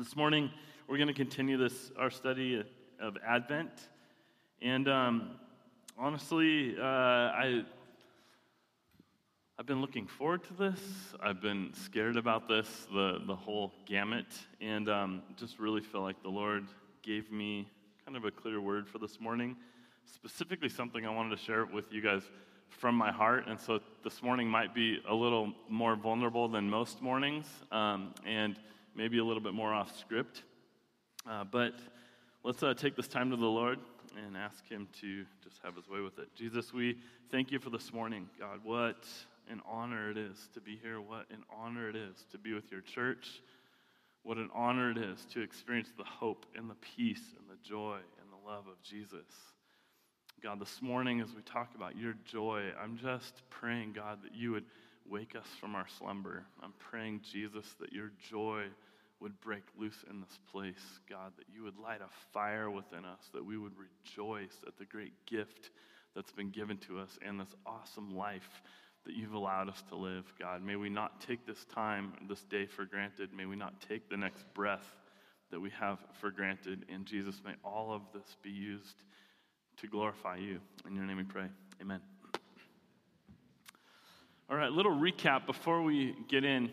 This morning, we're going to continue this our study of Advent, and um, honestly, uh, I I've been looking forward to this. I've been scared about this, the the whole gamut, and um, just really feel like the Lord gave me kind of a clear word for this morning, specifically something I wanted to share with you guys from my heart. And so this morning might be a little more vulnerable than most mornings, um, and maybe a little bit more off script. Uh, but let's uh, take this time to the Lord and ask Him to just have His way with it. Jesus, we thank you for this morning, God. What an honor it is to be here. What an honor it is to be with your church. What an honor it is to experience the hope and the peace and the joy and the love of Jesus. God, this morning as we talk about your joy, I'm just praying, God, that you would wake us from our slumber. I'm praying, Jesus, that your joy would break loose in this place, God, that you would light a fire within us, that we would rejoice at the great gift that's been given to us and this awesome life that you've allowed us to live, God. May we not take this time, this day for granted. May we not take the next breath that we have for granted. And Jesus, may all of this be used to glorify you. In your name we pray. Amen. All right, little recap before we get in.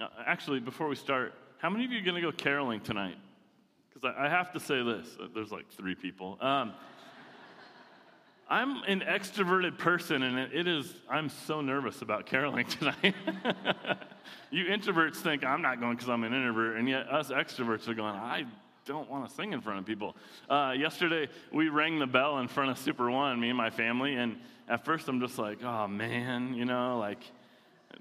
Uh, actually, before we start, how many of you are going to go caroling tonight? Because I, I, have to say this. Uh, there's like three people. Um, I'm an extroverted person, and it is, I'm so nervous about caroling tonight. you introverts think I'm not going because I'm an introvert, and yet us extroverts are going, I don't want to sing in front of people. Uh, yesterday, we rang the bell in front of Super One, me and my family, and at first I'm just like, oh man, you know, like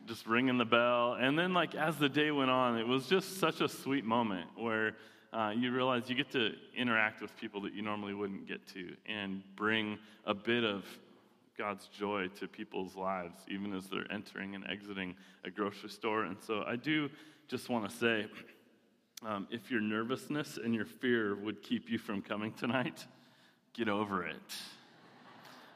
just ringing the bell. And then, like, as the day went on, it was just such a sweet moment where uh, you realize you get to interact with people that you normally wouldn't get to and bring a bit of God's joy to people's lives, even as they're entering and exiting a grocery store. And so I do just want to say um, if your nervousness and your fear would keep you from coming tonight, get over it.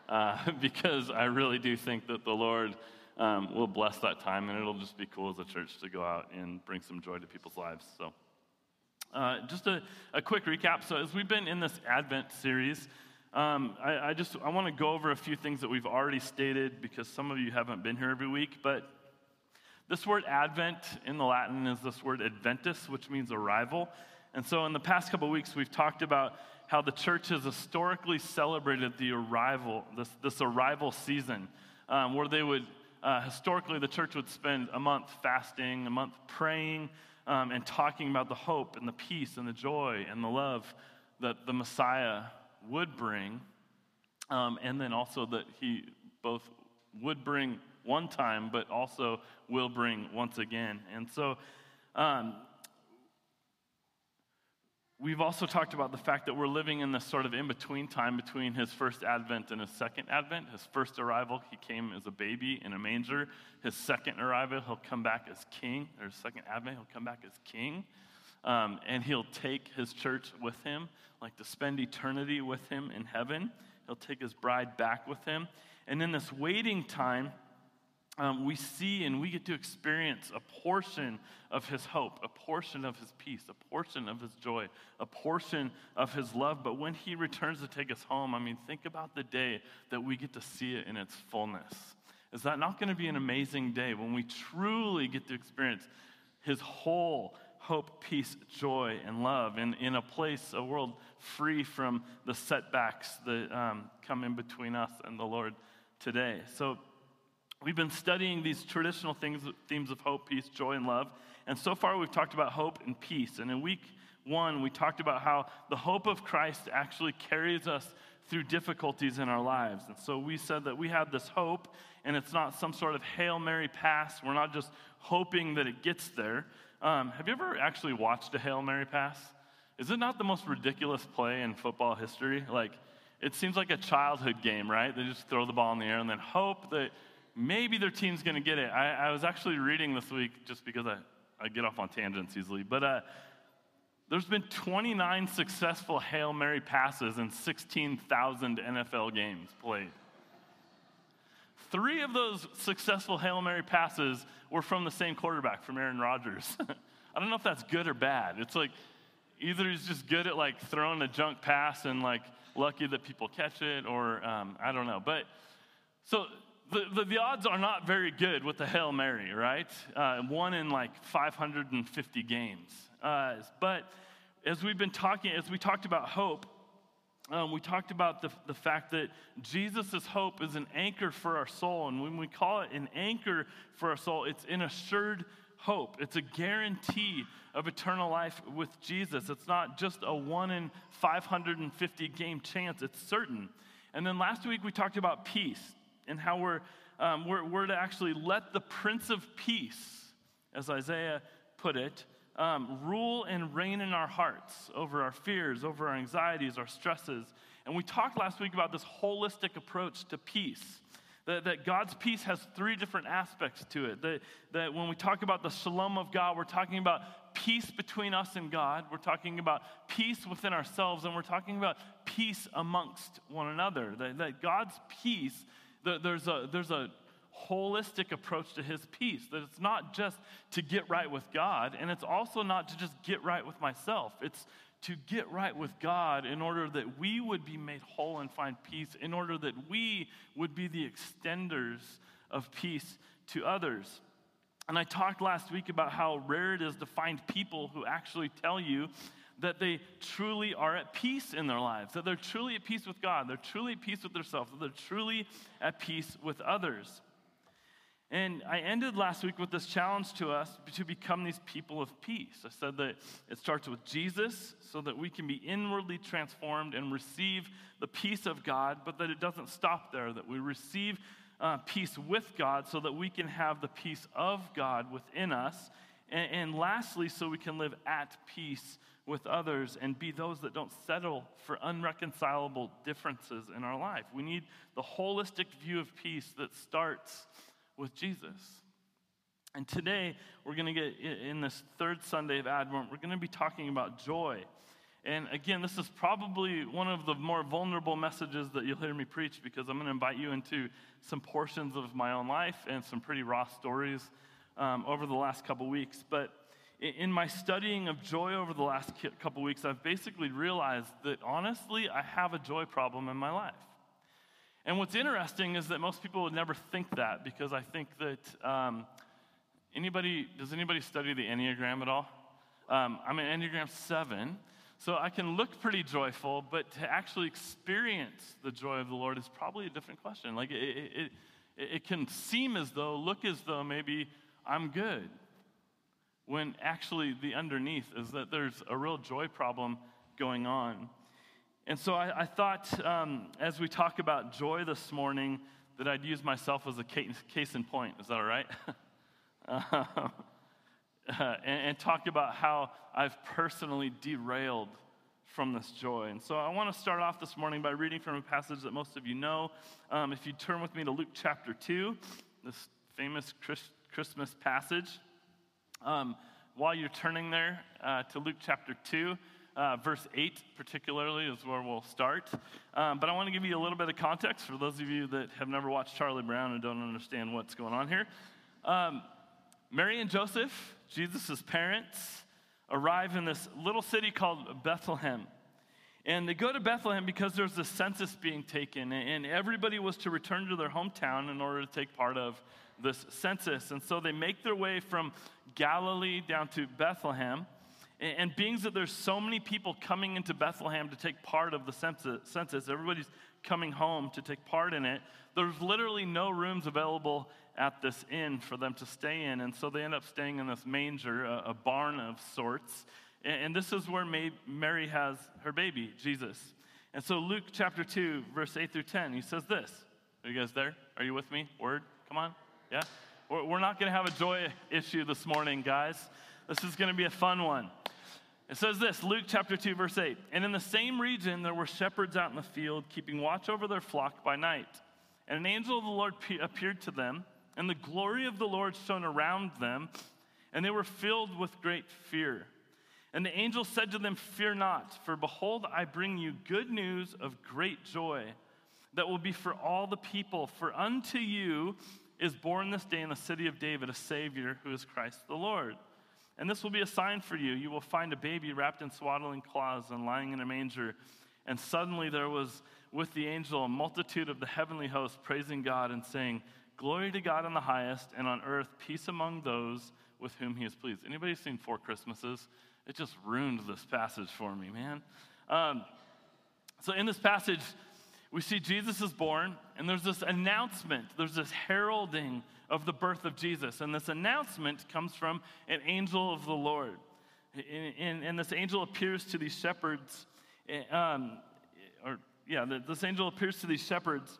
Uh, because I really do think that the Lord um, will bless that time and it'll just be cool as a church to go out and bring some joy to people's lives. So. Uh, just a, a, quick recap. So, as we've been in this Advent series, um, I, I, just I want to go over a few things that we've already stated because some of you haven't been here every week. But this word Advent in the Latin is this word Adventus, which means arrival. And so, in the past couple weeks, we've talked about how the church has historically celebrated the arrival, this, this arrival season, um, where they would uh, historically the church would spend a month fasting, a month praying um, and talking about the hope and the peace and the joy and the love that the Messiah would bring, um, and then also that he both would bring one time, but also will bring once again. And so, um, We've also talked about the fact that we're living in this sort of in between time between his first advent and his second advent. His first arrival, he came as a baby in a manger. His second arrival, he'll come back as king. Or his second advent, he'll come back as king. Um, and he'll take his church with him, like to spend eternity with him in heaven. He'll take his bride back with him. And in this waiting time, um, we see and we get to experience a portion of his hope, a portion of his peace, a portion of his joy, a portion of his love. But when he returns to take us home, I mean, think about the day that we get to see it in its fullness. Is that not going to be an amazing day when we truly get to experience his whole hope, peace, joy, and love in, in a place, a world free from the setbacks that um, come in between us and the Lord today? So, We've been studying these traditional things, themes of hope, peace, joy, and love. And so far, we've talked about hope and peace. And in week one, we talked about how the hope of Christ actually carries us through difficulties in our lives. And so we said that we have this hope, and it's not some sort of Hail Mary pass. We're not just hoping that it gets there. Um, have you ever actually watched a Hail Mary pass? Is it not the most ridiculous play in football history? Like, it seems like a childhood game, right? They just throw the ball in the air and then hope that maybe their team's going to get it. I, I, was actually reading this week just because I, I get off on tangents easily, but uh, there's been 29 successful Hail Mary passes in 16,000 NFL games played. Three of those successful Hail Mary passes were from the same quarterback, from Aaron Rodgers. I don't know if that's good or bad. It's like either he's just good at like throwing a junk pass and like lucky that people catch it, or um, I don't know. But so the, the, the, odds are not very good with the Hail Mary, right? Uh, one in like 550 games. Uh, but as we've been talking, as we talked about hope, um, we talked about the, the fact that Jesus' hope is an anchor for our soul. And when we call it an anchor for our soul, it's an assured hope. It's a guarantee of eternal life with Jesus. It's not just a one in 550 game chance, it's certain. And then last week we talked about peace and how we're, um, we're, we're to actually let the Prince of Peace, as Isaiah put it, um, rule and reign in our hearts over our fears, over our anxieties, our stresses. And we talked last week about this holistic approach to peace. That, that God's peace has three different aspects to it. That, that when we talk about the shalom of God, we're talking about peace between us and God, we're talking about peace within ourselves, and we're talking about peace amongst one another. That, that God's peace, there's a, there's a holistic approach to his peace. That it's not just to get right with God, and it's also not to just get right with myself. It's to get right with God in order that we would be made whole and find peace, in order that we would be the extenders of peace to others. And I talked last week about how rare it is to find people who actually tell you that they truly are at peace in their lives, that they're truly at peace with God, they're truly at peace with themselves, that they're truly at peace with others. And I ended last week with this challenge to us to become these people of peace. I said that it starts with Jesus so that we can be inwardly transformed and receive the peace of God, but that it doesn't stop there, that we receive uh, peace with God so that we can have the peace of God within us. And, and lastly, so we can live at peace with others and be those that don't settle for unreconcilable differences in our life. We need the holistic view of peace that starts with Jesus. And today, we're going to get in this third Sunday of Advent, we're going to be talking about joy. And again, this is probably one of the more vulnerable messages that you'll hear me preach because I'm going to invite you into some portions of my own life and some pretty raw stories um, over the last couple weeks. But in my studying of joy over the last couple weeks, I've basically realized that honestly, I have a joy problem in my life. And what's interesting is that most people would never think that because I think that um, anybody, does anybody study the Enneagram at all? Um, I'm an Enneagram 7, so I can look pretty joyful, but to actually experience the joy of the Lord is probably a different question. Like it, it, it, it can seem as though, look as though maybe I'm good, when actually the underneath is that there's a real joy problem going on. And so I, I thought um, as we talk about joy this morning, that I'd use myself as a case, in point. Is that all right? uh, and, and, talk about how I've personally derailed from this joy. And so I want to start off this morning by reading from a passage that most of you know. Um, if you turn with me to Luke chapter 2, this famous Chris, Christmas passage. Um, while you're turning there uh, to Luke chapter 2, uh, verse 8, particularly, is where we'll start. Um, but I want to give you a little bit of context for those of you that have never watched Charlie Brown and don't understand what's going on here. Um, Mary and Joseph, Jesus' parents, arrive in this little city called Bethlehem. And they go to Bethlehem because there's a census being taken, and everybody was to return to their hometown in order to take part of this census. And so they make their way from Galilee down to Bethlehem. And being that there's so many people coming into Bethlehem to take part of the census, everybody's coming home to take part in it, there's literally no rooms available at this inn for them to stay in. And so they end up staying in this manger, a, barn of sorts. And, this is where Mary has her baby, Jesus. And so Luke chapter 2, verse 8 through 10, he says this. Are you guys there? Are you with me? Word? Come on. Yeah? We're not going to have a joy issue this morning, guys. This is going to be a fun one. It says this Luke chapter 2, verse 8. And in the same region, there were shepherds out in the field, keeping watch over their flock by night. And an angel of the Lord appeared to them, and the glory of the Lord shone around them, and they were filled with great fear. And the angel said to them, Fear not, for behold, I bring you good news of great joy that will be for all the people. For unto you is born this day in the city of David a Savior who is Christ the Lord. And this will be a sign for you. You will find a baby wrapped in swaddling cloths and lying in a manger. And suddenly there was with the angel a multitude of the heavenly host praising God and saying, Glory to God in the highest, and on earth peace among those with whom he is pleased. Anybody seen Four Christmases? It just ruined this passage for me, man. Um, so in this passage, we see Jesus is born, and there's this announcement, there's this heralding of the birth of Jesus. And this announcement comes from an angel of the Lord. And, and this angel appears to these shepherds, eh, um, or yeah, this angel appears to these shepherds.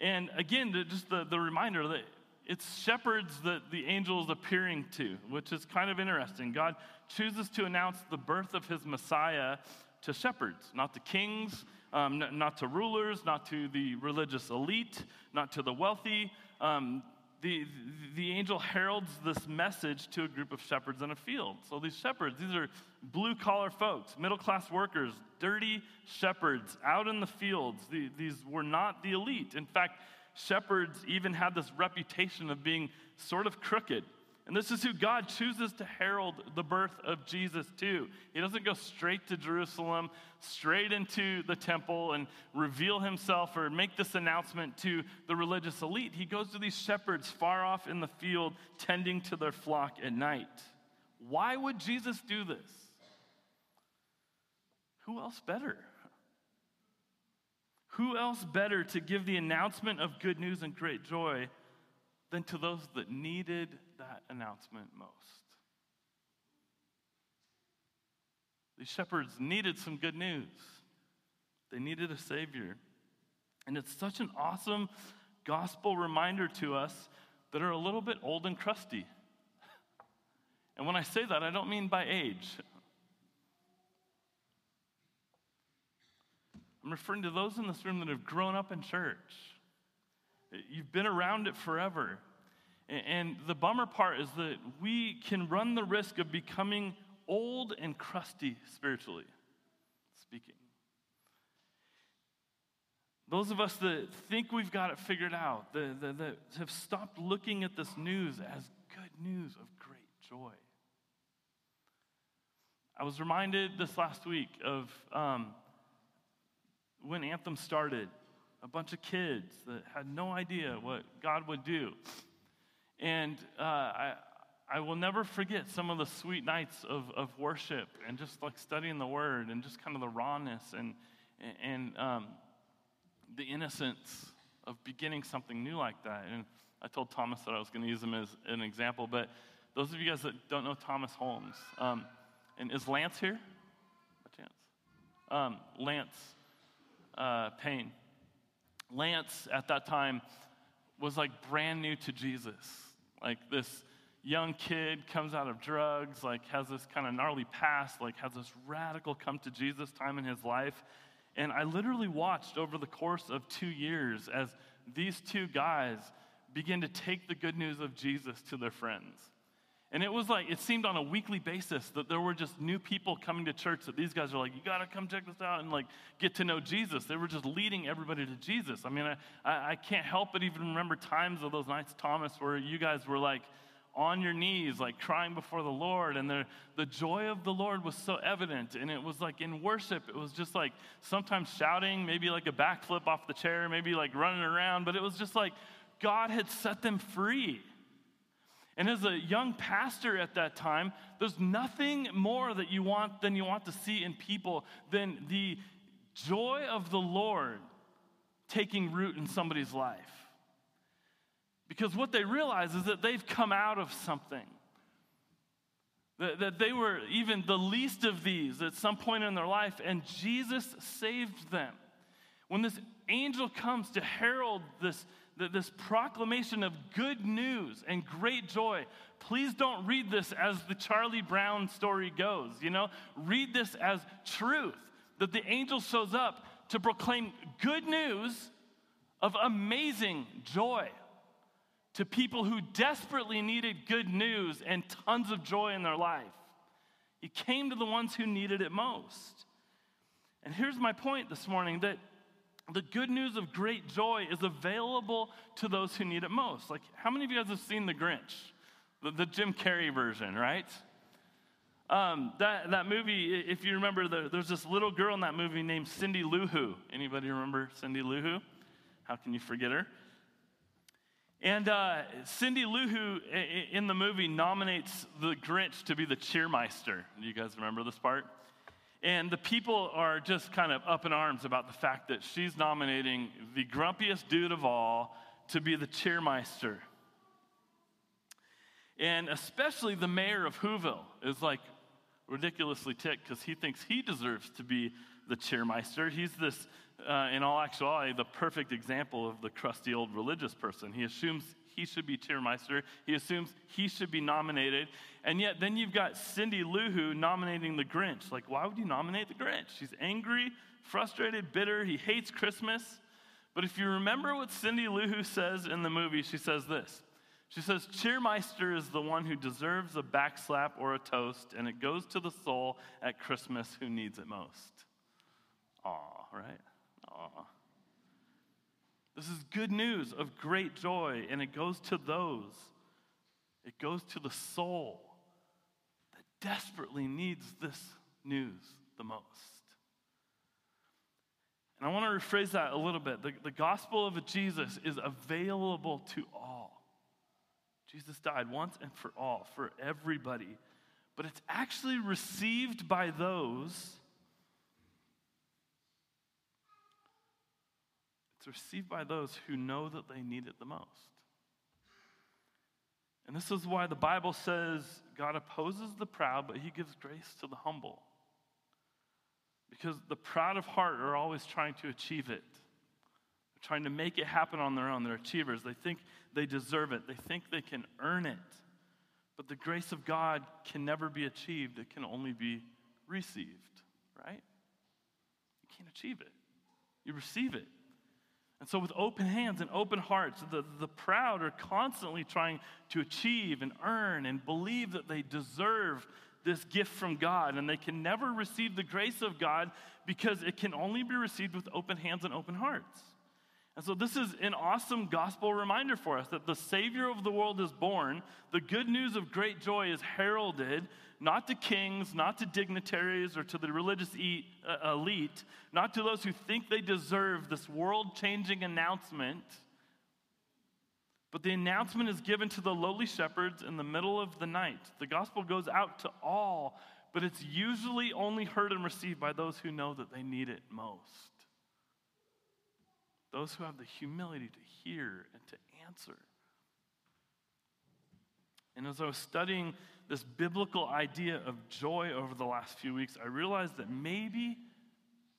And again, just the, the reminder that it's shepherds that the angel is appearing to, which is kind of interesting. God chooses to announce the birth of his Messiah to shepherds, not to kings, um, not to rulers, not to the religious elite, not to the wealthy. Um, the, the angel heralds this message to a group of shepherds in a field. So these shepherds, these are blue collar folks, middle class workers, dirty shepherds out in the fields. The, these were not the elite. In fact, shepherds even had this reputation of being sort of crooked. And this is who God chooses to herald the birth of Jesus to. He doesn't go straight to Jerusalem, straight into the temple, and reveal himself or make this announcement to the religious elite. He goes to these shepherds far off in the field, tending to their flock at night. Why would Jesus do this? Who else better? Who else better to give the announcement of good news and great joy than to those that needed that announcement most. These shepherds needed some good news, they needed a Savior. And it's such an awesome gospel reminder to us that are a little bit old and crusty. And when I say that, I don't mean by age. I'm referring to those in this room that have grown up in church. You've been around it forever. And the bummer part is that we can run the risk of becoming old and crusty spiritually speaking. Those of us that think we've got it figured out, that, that, that have stopped looking at this news as good news of great joy. I was reminded this last week of um, when Anthem started. A bunch of kids that had no idea what God would do. And uh, I, I will never forget some of the sweet nights of, of worship and just like studying the word and just kind of the rawness and, and um, the innocence of beginning something new like that. And I told Thomas that I was going to use him as an example, but those of you guys that don't know Thomas Holmes, um, and is Lance here? By chance? Um, Lance uh, Payne. Lance, at that time, was like brand new to Jesus. Like this young kid comes out of drugs, like has this kind of gnarly past, like has this radical come to Jesus time in his life. And I literally watched over the course of two years as these two guys begin to take the good news of Jesus to their friends. And it was like, it seemed on a weekly basis that there were just new people coming to church that these guys are like, you got to come check this out and like get to know Jesus. They were just leading everybody to Jesus. I mean, I, I, I can't help but even remember times of those nights, Thomas, where you guys were like on your knees, like crying before the Lord. And the, the joy of the Lord was so evident. And it was like in worship, it was just like sometimes shouting, maybe like a backflip off the chair, maybe like running around, but it was just like God had set them free. And as a young pastor at that time, there's nothing more that you want than you want to see in people than the joy of the Lord taking root in somebody's life. Because what they realize is that they've come out of something. That, that they were even the least of these at some point in their life, and Jesus saved them. When this angel comes to herald this this proclamation of good news and great joy. Please don't read this as the Charlie Brown story goes, you know? Read this as truth that the angel shows up to proclaim good news of amazing joy to people who desperately needed good news and tons of joy in their life. He came to the ones who needed it most. And here's my point this morning that the good news of great joy is available to those who need it most. Like, how many of you guys have seen The Grinch? The, the Jim Carrey version, right? Um, that, that movie, if you remember, the, there's this little girl in that movie named Cindy Lou Who. Anybody remember Cindy Lou Who? How can you forget her? And uh, Cindy Lou Who in the movie nominates the Grinch to be the cheermeister. Do you guys remember this part? And the people are just kind of up in arms about the fact that she's nominating the grumpiest dude of all to be the cheermeister. And especially the mayor of Whoville is like ridiculously ticked because he thinks he deserves to be the cheermeister. He's this, uh, in all actuality, the perfect example of the crusty old religious person. He assumes he should be cheermeister. He assumes he should be nominated. And yet, then you've got Cindy Lou Who nominating the Grinch. Like, why would you nominate the Grinch? He's angry, frustrated, bitter. He hates Christmas. But if you remember what Cindy Lou Who says in the movie, she says this she says, Cheermeister is the one who deserves a backslap or a toast, and it goes to the soul at Christmas who needs it most. Aw, right? Aw. This is good news of great joy, and it goes to those. It goes to the soul that desperately needs this news the most. And I want to rephrase that a little bit. The, the gospel of Jesus is available to all. Jesus died once and for all, for everybody. But it's actually received by those. It's received by those who know that they need it the most. And this is why the Bible says God opposes the proud, but he gives grace to the humble. Because the proud of heart are always trying to achieve it trying to make it happen on their own. They're achievers. They think they deserve it, they think they can earn it. But the grace of God can never be achieved, it can only be received, right? You can't achieve it, you receive it. And so, with open hands and open hearts, the, the proud are constantly trying to achieve and earn and believe that they deserve this gift from God. And they can never receive the grace of God because it can only be received with open hands and open hearts. And so, this is an awesome gospel reminder for us that the Savior of the world is born. The good news of great joy is heralded, not to kings, not to dignitaries, or to the religious uh, elite, not to those who think they deserve this world changing announcement. But the announcement is given to the lowly shepherds in the middle of the night. The gospel goes out to all, but it's usually only heard and received by those who know that they need it most those who have the humility to hear and to answer. And as I was studying this biblical idea of joy over the last few weeks, I realized that maybe,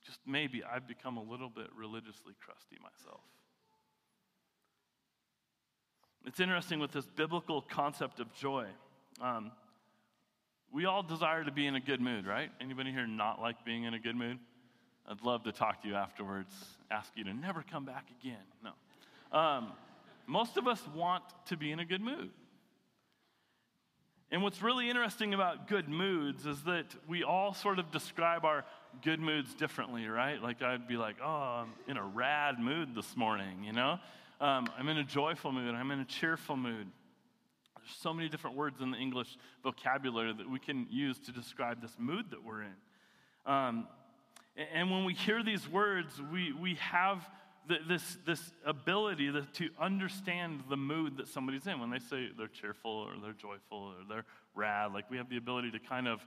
just maybe, I've become a little bit religiously crusty myself. It's interesting with this biblical concept of joy. Um, we all desire to be in a good mood, right? Anybody here not like being in a good mood? I'd love to talk to you afterwards, ask you to never come back again. No. Um, most of us want to be in a good mood. And what's really interesting about good moods is that we all sort of describe our good moods differently, right? Like I'd be like, oh, I'm in a rad mood this morning, you know? Um, I'm in a joyful mood, I'm in a cheerful mood. There's so many different words in the English vocabulary that we can use to describe this mood that we're in. Um, and when we hear these words, we, we have the, this, this ability to, to understand the mood that somebody's in. When they say they're cheerful or they're joyful or they're rad, like we have the ability to kind of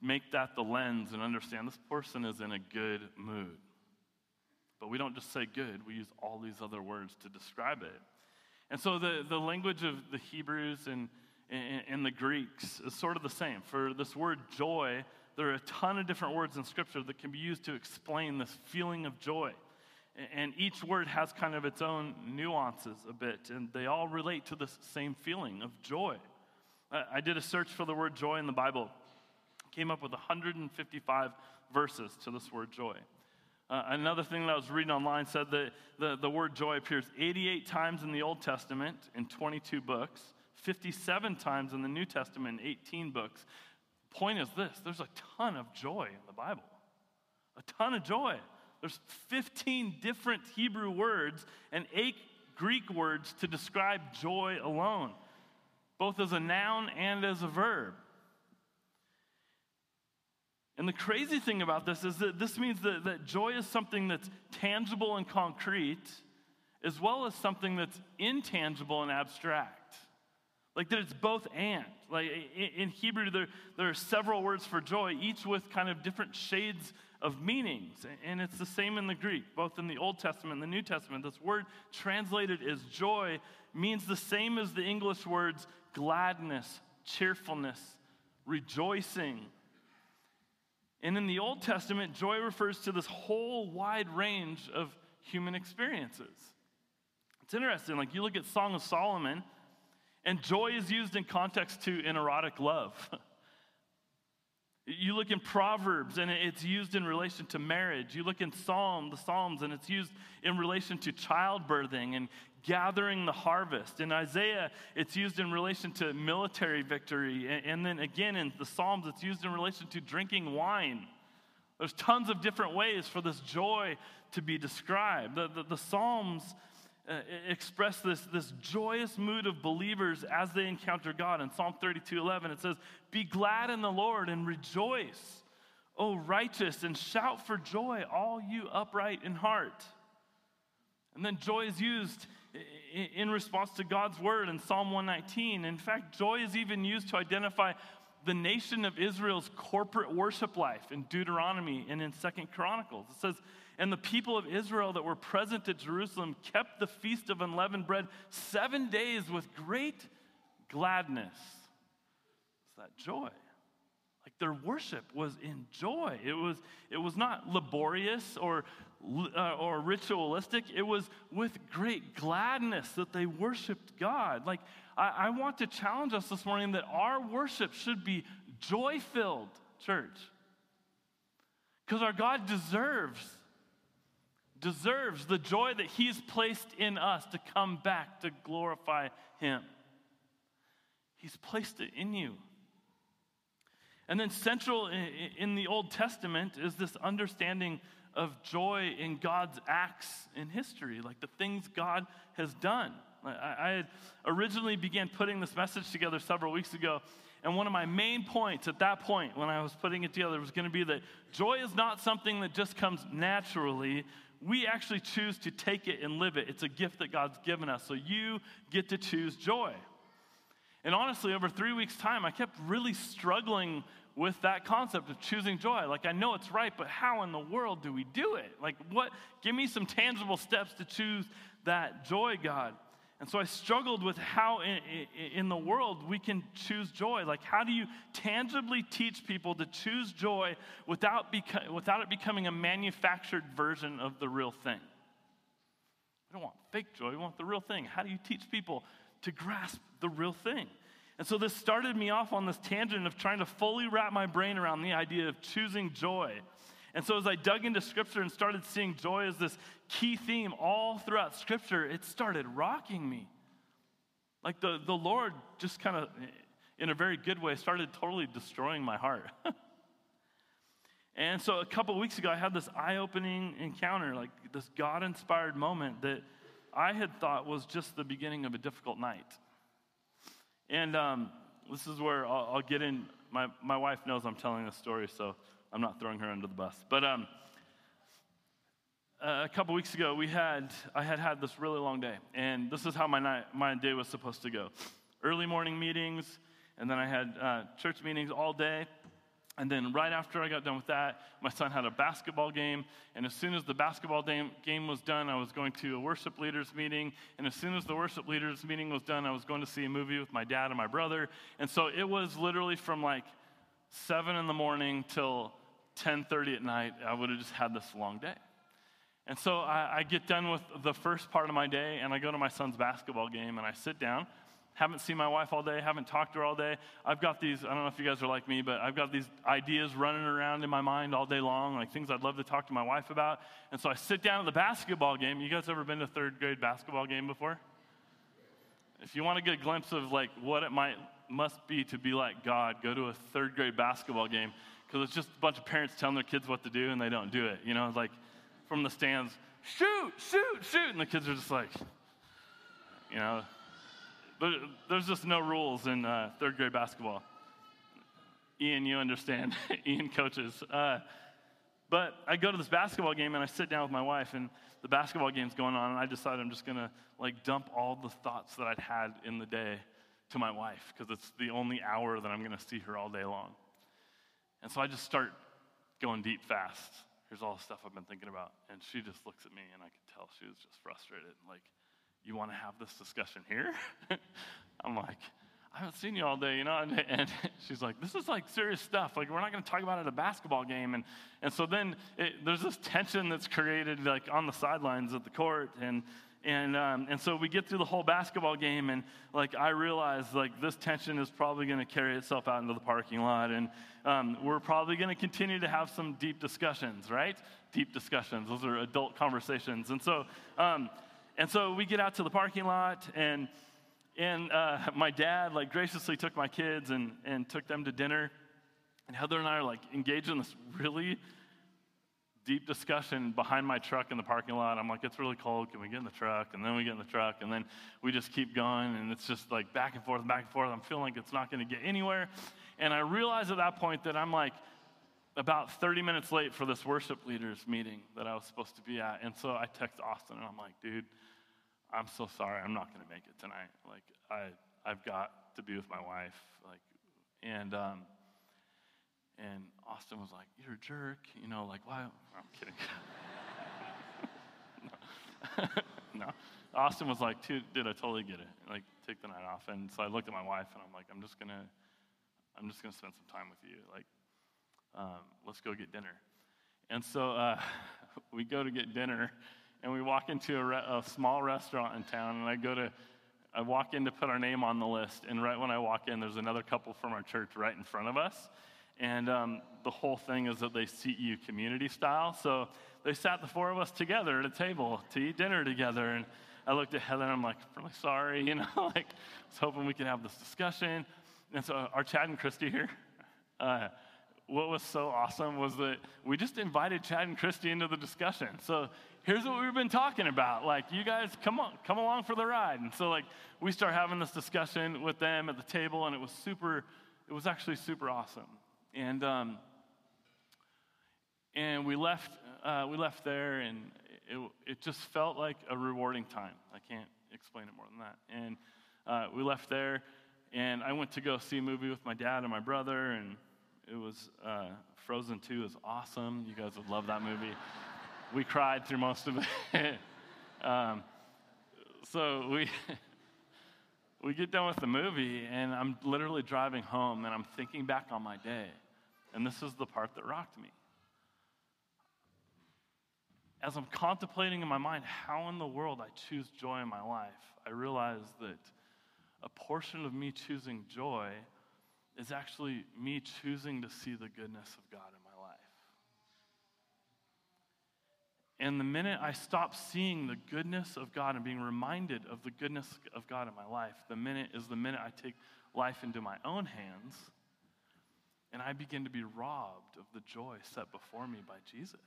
make that the lens and understand this person is in a good mood. But we don't just say good, we use all these other words to describe it. And so the, the language of the Hebrews and, and, and the Greeks is sort of the same. For this word joy, there are a ton of different words in Scripture that can be used to explain this feeling of joy. And each word has kind of its own nuances a bit, and they all relate to this same feeling of joy. I did a search for the word joy in the Bible, came up with 155 verses to this word joy. Uh, another thing that I was reading online said that the, the word joy appears 88 times in the Old Testament in 22 books, 57 times in the New Testament in 18 books. Point is this there's a ton of joy in the Bible, a ton of joy. There's 15 different Hebrew words and eight Greek words to describe joy alone, both as a noun and as a verb. And the crazy thing about this is that this means that, that joy is something that's tangible and concrete, as well as something that's intangible and abstract. Like that it's both and. Like in Hebrew, there, there are several words for joy, each with kind of different shades of meanings. And it's the same in the Greek, both in the Old Testament and the New Testament. This word translated as joy means the same as the English words gladness, cheerfulness, rejoicing. And in the Old Testament, joy refers to this whole wide range of human experiences. It's interesting, like you look at Song of Solomon, and joy is used in context to an erotic love. You look in Proverbs and it's used in relation to marriage. You look in Psalm, the Psalms, and it's used in relation to childbirthing and gathering the harvest. In Isaiah, it's used in relation to military victory. And then again in the Psalms, it's used in relation to drinking wine. There's tons of different ways for this joy to be described. The, the, the Psalms uh, express this, this joyous mood of believers as they encounter God. In Psalm 32 11, it says, Be glad in the Lord and rejoice, O righteous, and shout for joy, all you upright in heart. And then joy is used in response to God's word in Psalm 119. In fact, joy is even used to identify the nation of Israel's corporate worship life in Deuteronomy and in Second Chronicles. It says, and the people of Israel that were present at Jerusalem kept the feast of unleavened bread seven days with great gladness. It's that joy. Like their worship was in joy. It was, it was not laborious or, uh, or ritualistic. It was with great gladness that they worshiped God. Like, I, I want to challenge us this morning that our worship should be joy filled, church. Because our God deserves deserves the joy that He's placed in us to come back to glorify Him. He's placed it in you. And then, central in the Old Testament is this understanding of joy in God's acts in history, like the things God has done. I originally began putting this message together several weeks ago, and one of my main points at that point when I was putting it together was going to be that joy is not something that just comes naturally, we actually choose to take it and live it. It's a gift that God's given us. So you get to choose joy. And honestly, over three weeks' time, I kept really struggling with that concept of choosing joy. Like, I know it's right, but how in the world do we do it? Like, what? Give me some tangible steps to choose that joy, God. And so I struggled with how in, in, the world we can choose joy. Like, how do you tangibly teach people to choose joy without, beca- without it becoming a manufactured version of the real thing? We don't want fake joy, we want the real thing. How do you teach people to grasp the real thing? And so this started me off on this tangent of trying to fully wrap my brain around the idea of choosing joy. And so, as I dug into Scripture and started seeing joy as this key theme all throughout Scripture, it started rocking me. Like the, the Lord just kind of, in a very good way, started totally destroying my heart. and so, a couple weeks ago, I had this eye opening encounter, like this God inspired moment that I had thought was just the beginning of a difficult night. And um, this is where I'll, I'll get in. My, my wife knows I'm telling this story, so I'm not throwing her under the bus. But um, uh, a couple weeks ago, we had I had had this really long day, and this is how my night, my day was supposed to go: early morning meetings, and then I had uh, church meetings all day. And then right after I got done with that, my son had a basketball game. And as soon as the basketball game was done, I was going to a worship leaders meeting. And as soon as the worship leaders meeting was done, I was going to see a movie with my dad and my brother. And so it was literally from like 7 in the morning till 10:30 at night, I would have just had this long day. And so I, I, get done with the first part of my day, and I go to my son's basketball game, and I sit down. Haven't seen my wife all day, haven't talked to her all day. I've got these, I don't know if you guys are like me, but I've got these ideas running around in my mind all day long, like things I'd love to talk to my wife about. And so I sit down at the basketball game. You guys ever been to a third grade basketball game before? If you want to get a glimpse of like what it might must be to be like God, go to a third grade basketball game because it's just a bunch of parents telling their kids what to do and they don't do it. You know, like from the stands, shoot, shoot, shoot. And the kids are just like, you know, there's just no rules in uh, third grade basketball. Ian, you understand. Ian coaches. Uh, but I go to this basketball game and I sit down with my wife, and the basketball game's going on, and I decide I'm just gonna like dump all the thoughts that I'd had in the day to my wife because it's the only hour that I'm gonna see her all day long. And so I just start going deep fast. Here's all the stuff I've been thinking about. And she just looks at me, and I could tell she was just frustrated. Like, you want to have this discussion here? I'm like, I haven't seen you all day, you know? And, and, she's like, this is like serious stuff. Like, we're not going to talk about it at a basketball game. And, and so then it, there's this tension that's created, like, on the sidelines of the court. And, and, um, and so we get through the whole basketball game, and, like, I realize, like, this tension is probably going to carry itself out into the parking lot. And um, we're probably going to continue to have some deep discussions, right? Deep discussions. Those are adult conversations. And so, um, and so we get out to the parking lot, and and uh, my dad, like, graciously took my kids and, and took them to dinner. And Heather and I are, like, engaged in this really deep discussion behind my truck in the parking lot. I'm like, it's really cold. Can we get in the truck? And then we get in the truck, and then we just keep going. And it's just like back and forth, back and forth. I'm feeling like it's not going to get anywhere. And I realize at that point that I'm like about 30 minutes late for this worship leaders meeting that I was supposed to be at. And so I text Austin, and I'm like, dude, I'm so sorry, I'm not going to make it tonight. Like, I, I've got to be with my wife. Like, and, um, and Austin was like, You're a jerk. You know, like, why? I'm kidding. no. no. Austin was like, Dude, I totally get it. Like, take the night off. And so I looked at my wife and I'm like, I'm just to, I'm just to spend some time with you. Like, um, let's go get dinner. And so uh, we go to get dinner and we walk into a, re- a, small restaurant in town, and I go to, I walk in to put our name on the list, and right when I walk in, there's another couple from our church right in front of us, and um, the whole thing is that they seat you community style. So they sat the four of us together at a table to eat dinner together, and I looked at Heather, and I'm like, really sorry, you know, like I was hoping we could have this discussion, and so our Chad and Christy here. Uh, what was so awesome was that we just invited Chad and Christy into the discussion. So here's what we've been talking about. Like, you guys come on, come along for the ride. And so, like, we start having this discussion with them at the table, and it was super, it was actually super awesome. And, um, and we left, uh, we left there, and it, it just felt like a rewarding time. I can't explain it more than that. And uh, we left there, and I went to go see a movie with my dad and my brother, and it was uh, Frozen 2 is awesome. You guys would love that movie we cried through most of it. um, so we we get done with the movie, and I'm literally driving home, and I'm thinking back on my day, and this is the part that rocked me. As I'm contemplating in my mind how in the world I choose joy in my life, I realize that a portion of me choosing joy is actually me choosing to see the goodness of God in And the minute I stop seeing the goodness of God and being reminded of the goodness of God in my life, the minute is the minute I take life into my own hands and I begin to be robbed of the joy set before me by Jesus.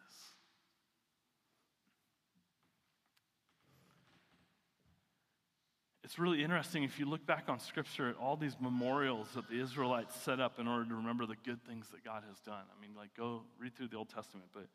It's really interesting if you look back on Scripture at all these memorials that the Israelites set up in order to remember the good things that God has done. I mean, like, go read through the Old Testament, but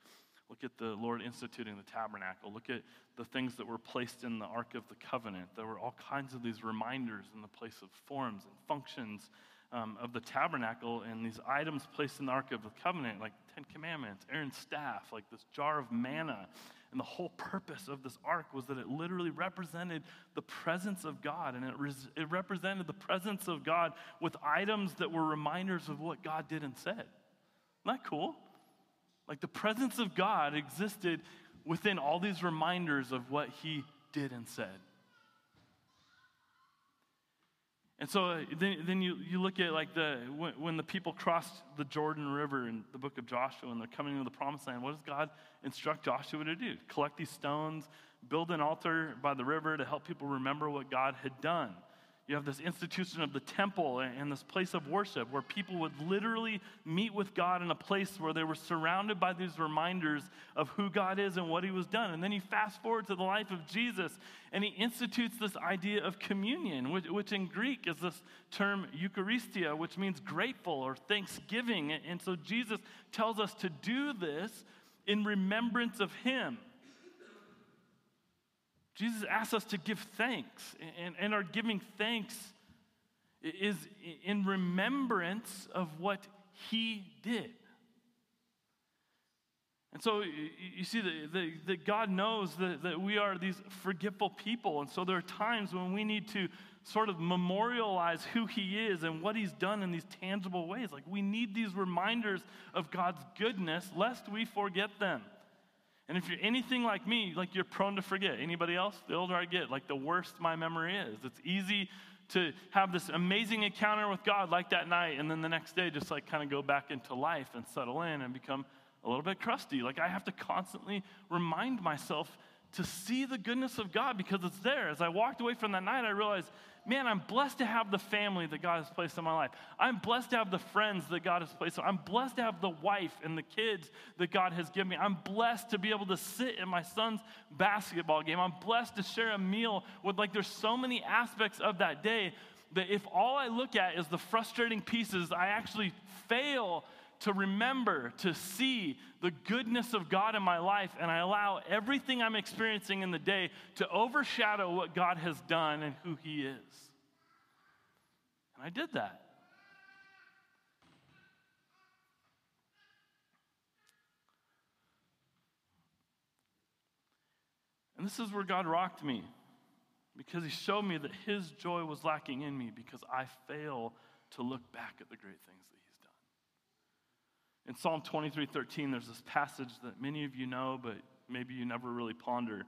Look at the Lord instituting the tabernacle. Look at the things that were placed in the Ark of the Covenant. There were all kinds of these reminders in the place of forms and functions um, of the tabernacle and these items placed in the Ark of the Covenant, like Ten Commandments, Aaron's staff, like this jar of manna. And the whole purpose of this ark was that it literally represented the presence of God, and it, res- it represented the presence of God with items that were reminders of what God did and said. Isn't that cool? Like the presence of God existed within all these reminders of what he did and said. And so uh, then, then you, you look at like the when, when, the people crossed the Jordan River in the book of Joshua and they're coming into the promised land, what does God instruct Joshua to do? Collect these stones, build an altar by the river to help people remember what God had done. You have this institution of the temple and this place of worship where people would literally meet with God in a place where they were surrounded by these reminders of who God is and what He was done. And then you fast forward to the life of Jesus, and He institutes this idea of communion, which, which in Greek is this term Eucharistia, which means grateful or thanksgiving. And so Jesus tells us to do this in remembrance of Him. Jesus asks us to give thanks, and, and our giving thanks is in remembrance of what he did. And so you see that, God knows that, that we are these forgetful people. And so there are times when we need to sort of memorialize who He is and what He's done in these tangible ways. Like we need these reminders of God's goodness lest we forget them. And if you're anything like me, like you're prone to forget. Anybody else? The older I get, like the worse my memory is. It's easy to have this amazing encounter with God like that night, and then the next day just like kind of go back into life and settle in and become a little bit crusty. Like I have to constantly remind myself to see the goodness of God because it's there. As I walked away from that night, I realized man, I'm blessed to have the family that God has placed in my life. I'm blessed to have the friends that God has placed. I'm blessed to have the wife and the kids that God has given me. I'm blessed to be able to sit in my son's basketball game. I'm blessed to share a meal with, like, there's so many aspects of that day that if all I look at is the frustrating pieces, I actually fail to remember, to see the goodness of God in my life, and I allow everything I'm experiencing in the day to overshadow what God has done and who He is. And I did that. And this is where God rocked me because He showed me that His joy was lacking in me because I fail to look back at the great things in Psalm 23 13, there's this passage that many of you know, but maybe you never really ponder.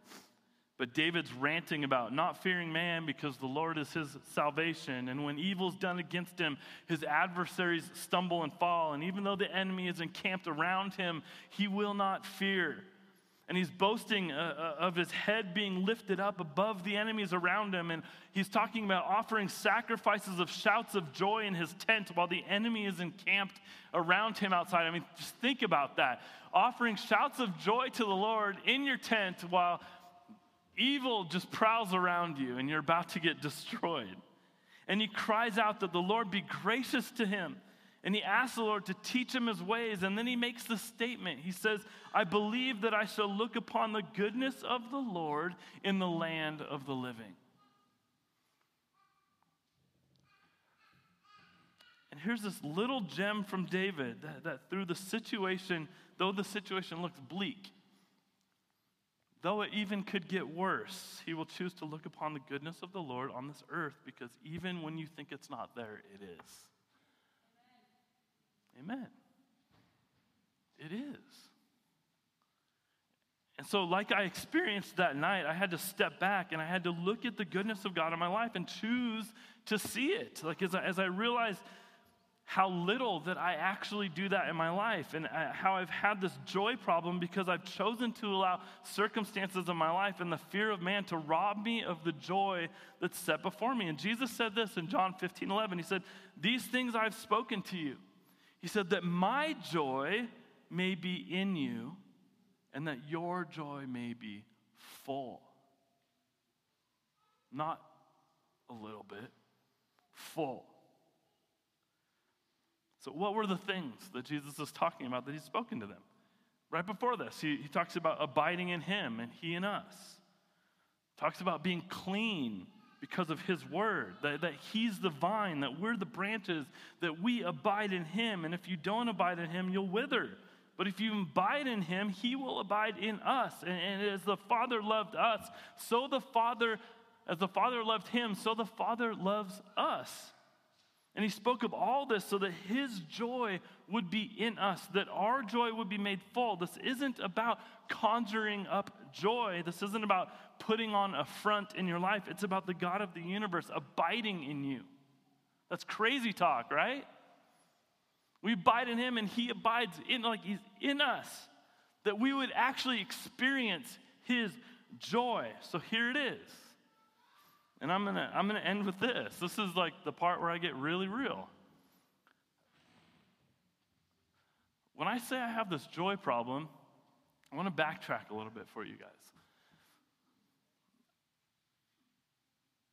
But David's ranting about not fearing man because the Lord is his salvation. And when evil's done against him, his adversaries stumble and fall. And even though the enemy is encamped around him, he will not fear and he's boasting uh, uh, of his head being lifted up above the enemies around him. And he's talking about offering sacrifices of shouts of joy in his tent while the enemy is encamped around him outside. I mean, just think about that. Offering shouts of joy to the Lord in your tent while evil just prowls around you and you're about to get destroyed. And he cries out that the Lord be gracious to him and he asks the Lord to teach him his ways. And then he makes the statement. He says, I believe that I shall look upon the goodness of the Lord in the land of the living. And here's this little gem from David that, that through the situation, though the situation looks bleak, though it even could get worse, he will choose to look upon the goodness of the Lord on this earth because even when you think it's not there, it is. Amen. It is. And so, like I experienced that night, I had to step back and I had to look at the goodness of God in my life and choose to see it. Like, as I, as I realized how little that I actually do that in my life and uh, how I've had this joy problem because I've chosen to allow circumstances in my life and the fear of man to rob me of the joy that's set before me. And Jesus said this in John 15 11. He said, These things I've spoken to you he said, That my joy may be in you and that your joy may be full. Not a little bit, full. So, what were the things that Jesus is talking about that he's spoken to them? Right before this, he, he talks about abiding in him and he in us. Talks about being clean because of his word, that, that he's the vine, that we're the branches, that we abide in him. And if you don't abide in him, you'll wither. But if you abide in him, he will abide in us. And, and as the Father loved us, so the Father, as the Father loved him, so the Father loves us. And he spoke of all this so that his joy would be in us, that our joy would be made full. This isn't about conjuring up joy. This isn't about putting on a front in your life. It's about the God of the universe abiding in you. That's crazy talk, right? We abide in him and he abides in like he's in us. That we would actually experience his joy. So here it is. And I'm going to I'm going to end with this. This is like the part where I get really real. When I say I have this joy problem, I want to backtrack a little bit for you guys.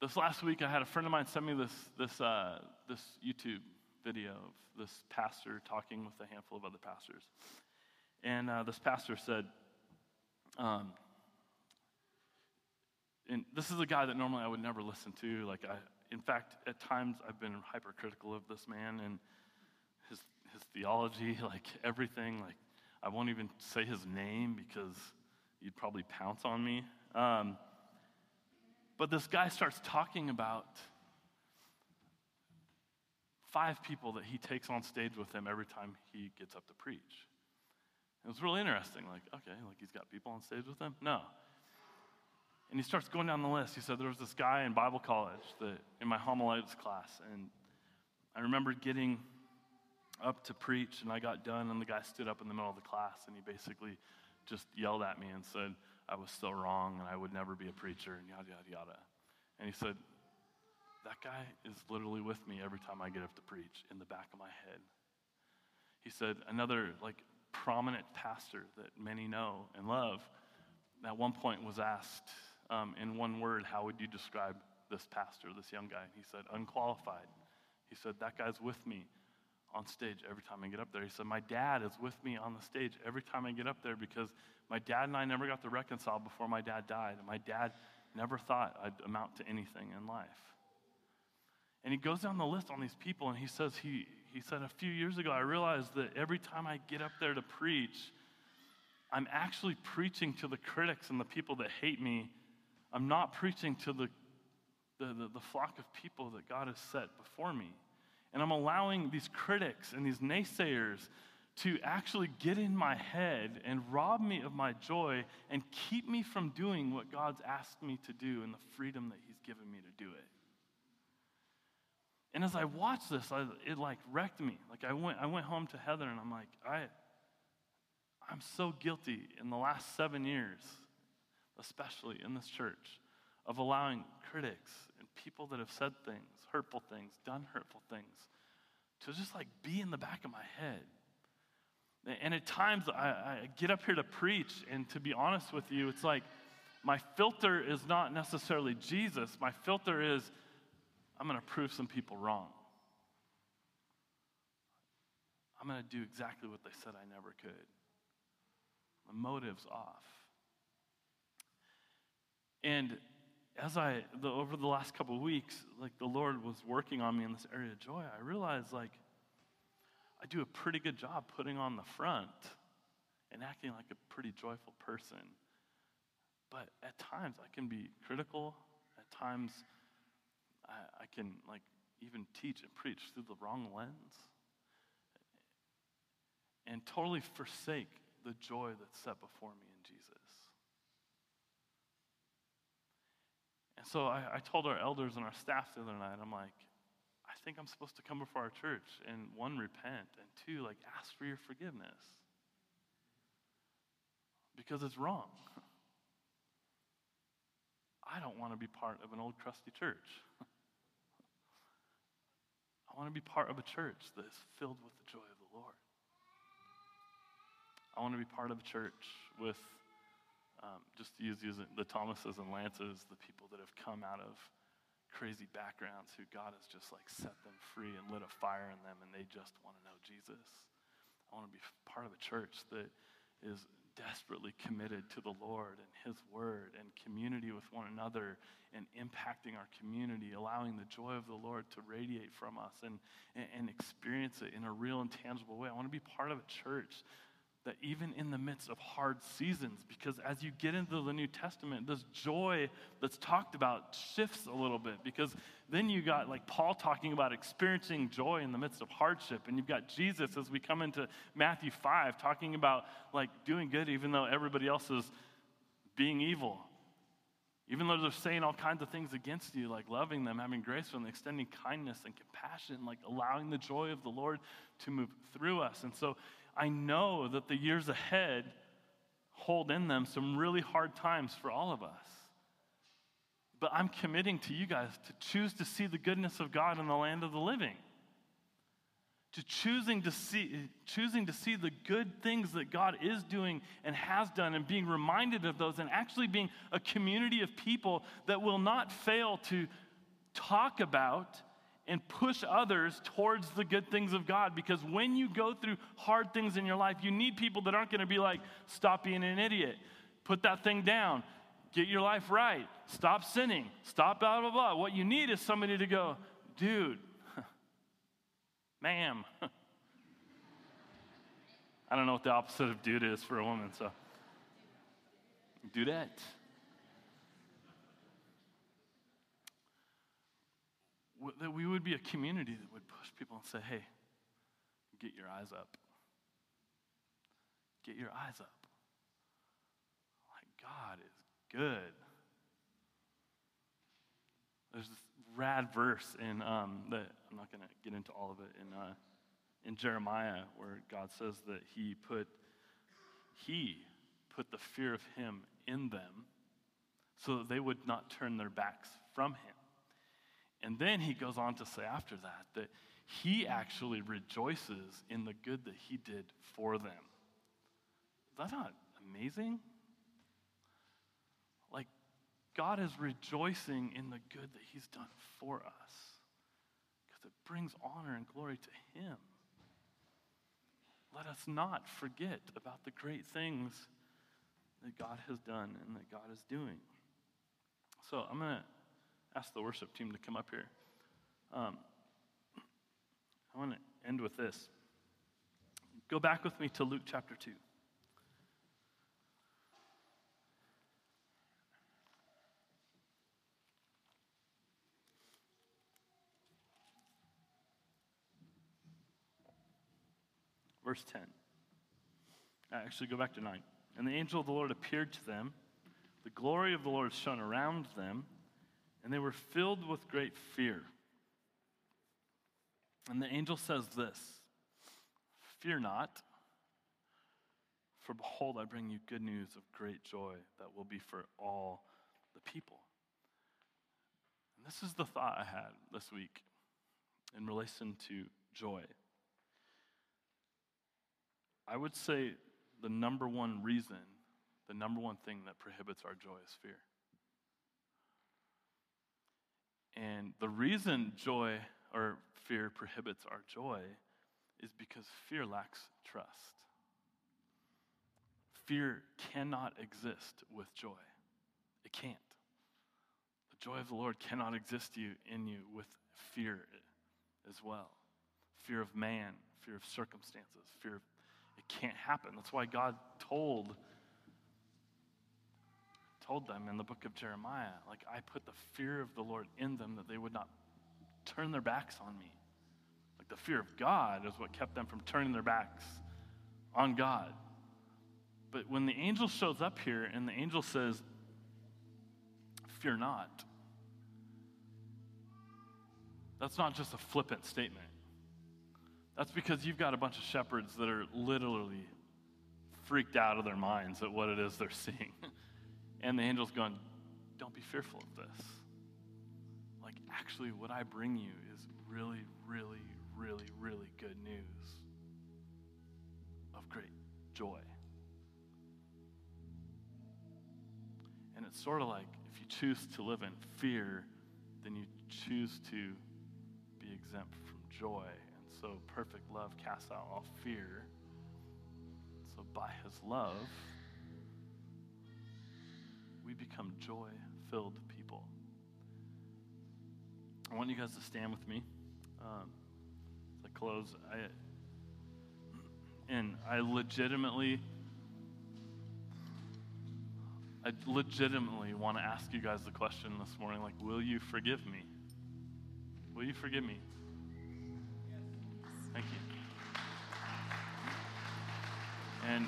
This last week, I had a friend of mine send me this, this, uh, this YouTube video of this pastor talking with a handful of other pastors. And uh, this pastor said, um, and this is a guy that normally I would never listen to. Like, I, in fact, at times I've been hypercritical of this man and his, his theology, like everything. Like, I won't even say his name because you'd probably pounce on me. Um, but this guy starts talking about five people that he takes on stage with him every time he gets up to preach. It was really interesting. Like, okay, like he's got people on stage with him? No. And he starts going down the list. He said there was this guy in Bible college that in my homiletics class, and I remember getting up to preach, and I got done, and the guy stood up in the middle of the class, and he basically just yelled at me and said I was so wrong, and I would never be a preacher, and yada yada yada. And he said, "That guy is literally with me every time I get up to preach, in the back of my head." He said, another like prominent pastor that many know and love, at one point was asked um, in one word, how would you describe this pastor, this young guy? He said, unqualified. He said, that guy's with me on stage every time I get up there. He said, My dad is with me on the stage every time I get up there because my dad and I never got to reconcile before my dad died. And my dad never thought I'd amount to anything in life. And he goes down the list on these people and he says, he, he said, A few years ago, I realized that every time I get up there to preach, I'm actually preaching to the critics and the people that hate me. I'm not preaching to the, the, the, the flock of people that God has set before me. And I'm allowing these critics and these naysayers to actually get in my head and rob me of my joy and keep me from doing what God's asked me to do and the freedom that He's given me to do it. And as I watched this, I, it like wrecked me. Like I went, I went home to Heather and I'm like, I, I'm so guilty in the last seven years, especially in this church, of allowing critics and people that have said things, hurtful things, done hurtful things, to just like be in the back of my head. And at times I, I get up here to preach, and to be honest with you, it's like my filter is not necessarily Jesus. My filter is I'm going to prove some people wrong. I'm going to do exactly what they said I never could. The motive's off. And as I, the, over the last couple weeks, like the Lord was working on me in this area of joy, I realized like I do a pretty good job putting on the front and acting like a pretty joyful person. But at times I can be critical. At times I, I can like even teach and preach through the wrong lens and totally forsake the joy that's set before me in Jesus. And so I, I told our elders and our staff the other night, I'm like, I think I'm supposed to come before our church and one, repent, and two, like ask for your forgiveness. Because it's wrong. I don't want to be part of an old crusty church. I want to be part of a church that is filled with the joy of the Lord. I want to be part of a church with, um, just to use, the Thomases and Lances, the people that have come out of crazy backgrounds who God has just like set them free and lit a fire in them and they just want to know Jesus. I want to be part of a church that is desperately committed to the Lord and His Word and community with one another and impacting our community, allowing the joy of the Lord to radiate from us and, and, experience it in a real and tangible way. I want to be part of a church that even in the midst of hard seasons, because as you get into the New Testament, this joy that's talked about shifts a little bit. Because then you got like Paul talking about experiencing joy in the midst of hardship. And you've got Jesus as we come into Matthew 5 talking about like doing good even though everybody else is being evil. Even though they're saying all kinds of things against you, like loving them, having grace for them, extending kindness and compassion, like allowing the joy of the Lord to move through us. And so I know that the years ahead hold in them some really hard times for all of us. But I'm committing to you guys to choose to see the goodness of God in the land of the living. To choosing to see, choosing to see the good things that God is doing and has done, and being reminded of those, and actually being a community of people that will not fail to talk about and push others towards the good things of God. Because when you go through hard things in your life, you need people that aren't going to be like, stop being an idiot, put that thing down, get your life right, stop sinning, stop blah, blah, blah. What you need is somebody to go, dude, ma'am. I don't know what the opposite of dude is for a woman, so dudette. that we would be a community that would push people and say, hey, get your eyes up. Get your eyes up. Like, God is good. There's this rad verse in um, that I'm not going to get into all of it in uh, in Jeremiah where God says that He put He put the fear of Him in them so that they would not turn their backs from Him. And then he goes on to say after that that he actually rejoices in the good that he did for them. Is that not amazing? Like, God is rejoicing in the good that he's done for us because it brings honor and glory to him. Let us not forget about the great things that God has done and that God is doing. So I'm going to ask the worship team to come up here. Um, I want to end with this. Go back with me to Luke chapter 2. Verse 10. Actually, go back to 9. And the angel of the Lord appeared to them. The glory of the Lord shone around them and they were filled with great fear. And the angel says this Fear not, for behold, I bring you good news of great joy that will be for all the people. And this is the thought I had this week in relation to joy. I would say the number one reason, the number one thing that prohibits our joy is fear. And the reason joy or fear prohibits our joy is because fear lacks trust. Fear cannot exist with joy. It can't. The joy of the Lord cannot exist you, in you with fear as well. Fear of man, fear of circumstances, fear of, it can't happen. That's why God told told them in the book of Jeremiah, like, I put the fear of the Lord in them that they would not turn their backs on me. Like, the fear of God is what kept them from turning their backs on God. But when the angel shows up here and the angel says, Fear not, that's not just a flippant statement. That's because you've got a bunch of shepherds that are literally freaked out of their minds at what it is they're seeing. And the angel's going, Don't be fearful of this. Like, actually, what I bring you is really, really, really, really good news of great joy. And it's sort of like if you choose to live in fear, then you choose to be exempt from joy. And so perfect love casts out all fear. So by his love, we become joy filled people. I want you guys to stand with me um, I close. I, and I legitimately, I legitimately want to ask you guys the question this morning like, will you forgive me? Will you forgive me? Thank you. And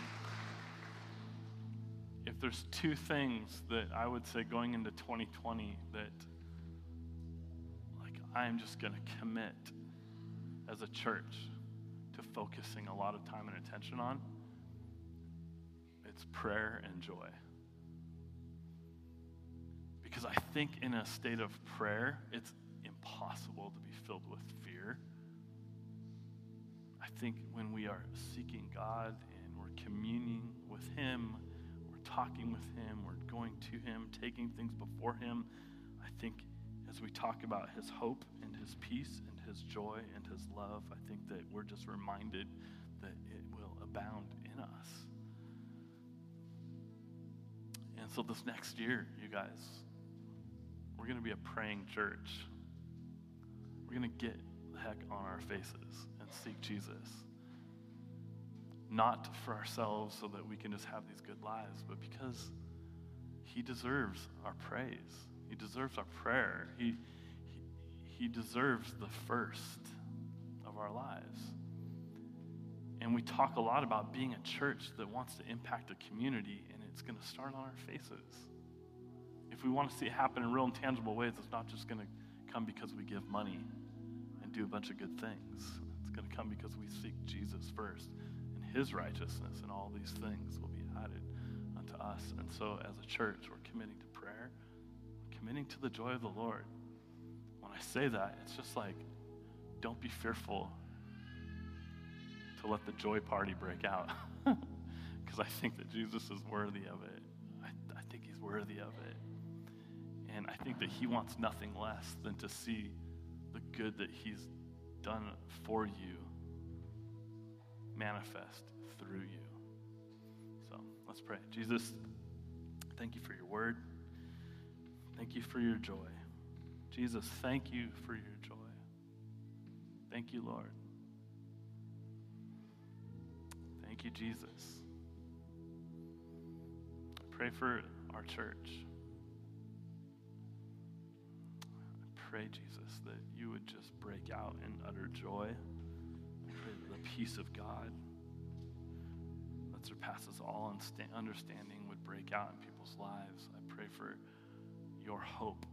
if there's two things that I would say going into 2020 that like I'm just going to commit as a church to focusing a lot of time and attention on, it's prayer and joy. Because I think in a state of prayer, it's impossible to be filled with fear. I think when we are seeking God and we're communing with Him, talking with Him, we're going to Him, taking things before Him, I think as we talk about His hope and His peace and His joy and His love, I think that we're just reminded that it will abound in us. And so this next year, you guys, we're going to be a praying church. We're going to get the heck on our faces and seek Jesus. Not for ourselves so that we can just have these good lives, but because He deserves our praise. He deserves our prayer. He, he, he deserves the first of our lives. And we talk a lot about being a church that wants to impact a community, and it's going to start on our faces. If we want to see it happen in real and tangible ways, it's not just going to come because we give money and do a bunch of good things. It's going to come because we seek Jesus first his righteousness, and all these things will be added unto us. And so, as a church, we're committing to prayer, we're committing to the joy of the Lord. When I say that, it's just like, don't be fearful to let the joy party break out. Because I think that Jesus is worthy of it. I, I think he's worthy of it. And I think that he wants nothing less than to see the good that he's done for you manifest through you. So let's pray. Jesus, thank you for your word. Thank you for your joy. Jesus, thank you for your joy. Thank you, Lord. Thank you, Jesus. Pray for our church. I pray, Jesus, that you would just break out in utter joy. Peace of God that surpasses all understanding would break out in people's lives. I pray for your hope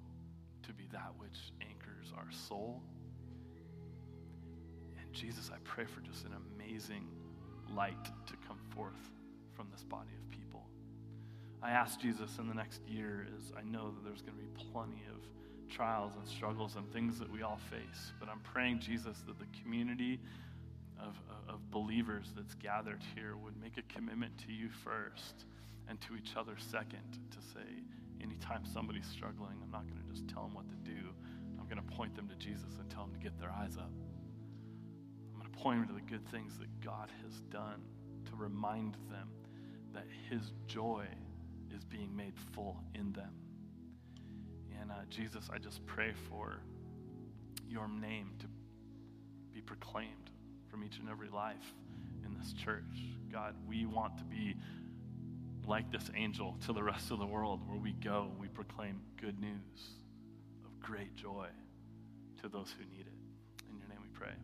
to be that which anchors our soul. And Jesus, I pray for just an amazing light to come forth from this body of people. I ask Jesus in the next year, as I know that there's going to be plenty of trials and struggles and things that we all face, but I'm praying, Jesus, that the community of, of believers that's gathered here would make a commitment to you first and to each other second to say, anytime somebody's struggling, I'm not going to just tell them what to do. I'm going to point them to Jesus and tell them to get their eyes up I'm going to point them to the good things that God has done to remind them that His joy is being made full in them. And uh, Jesus, I just pray for your name to be proclaimed from each and every life in this church. God, we want to be like this angel to the rest of the world where we go we proclaim good news of great joy to those who need it. In your name we pray.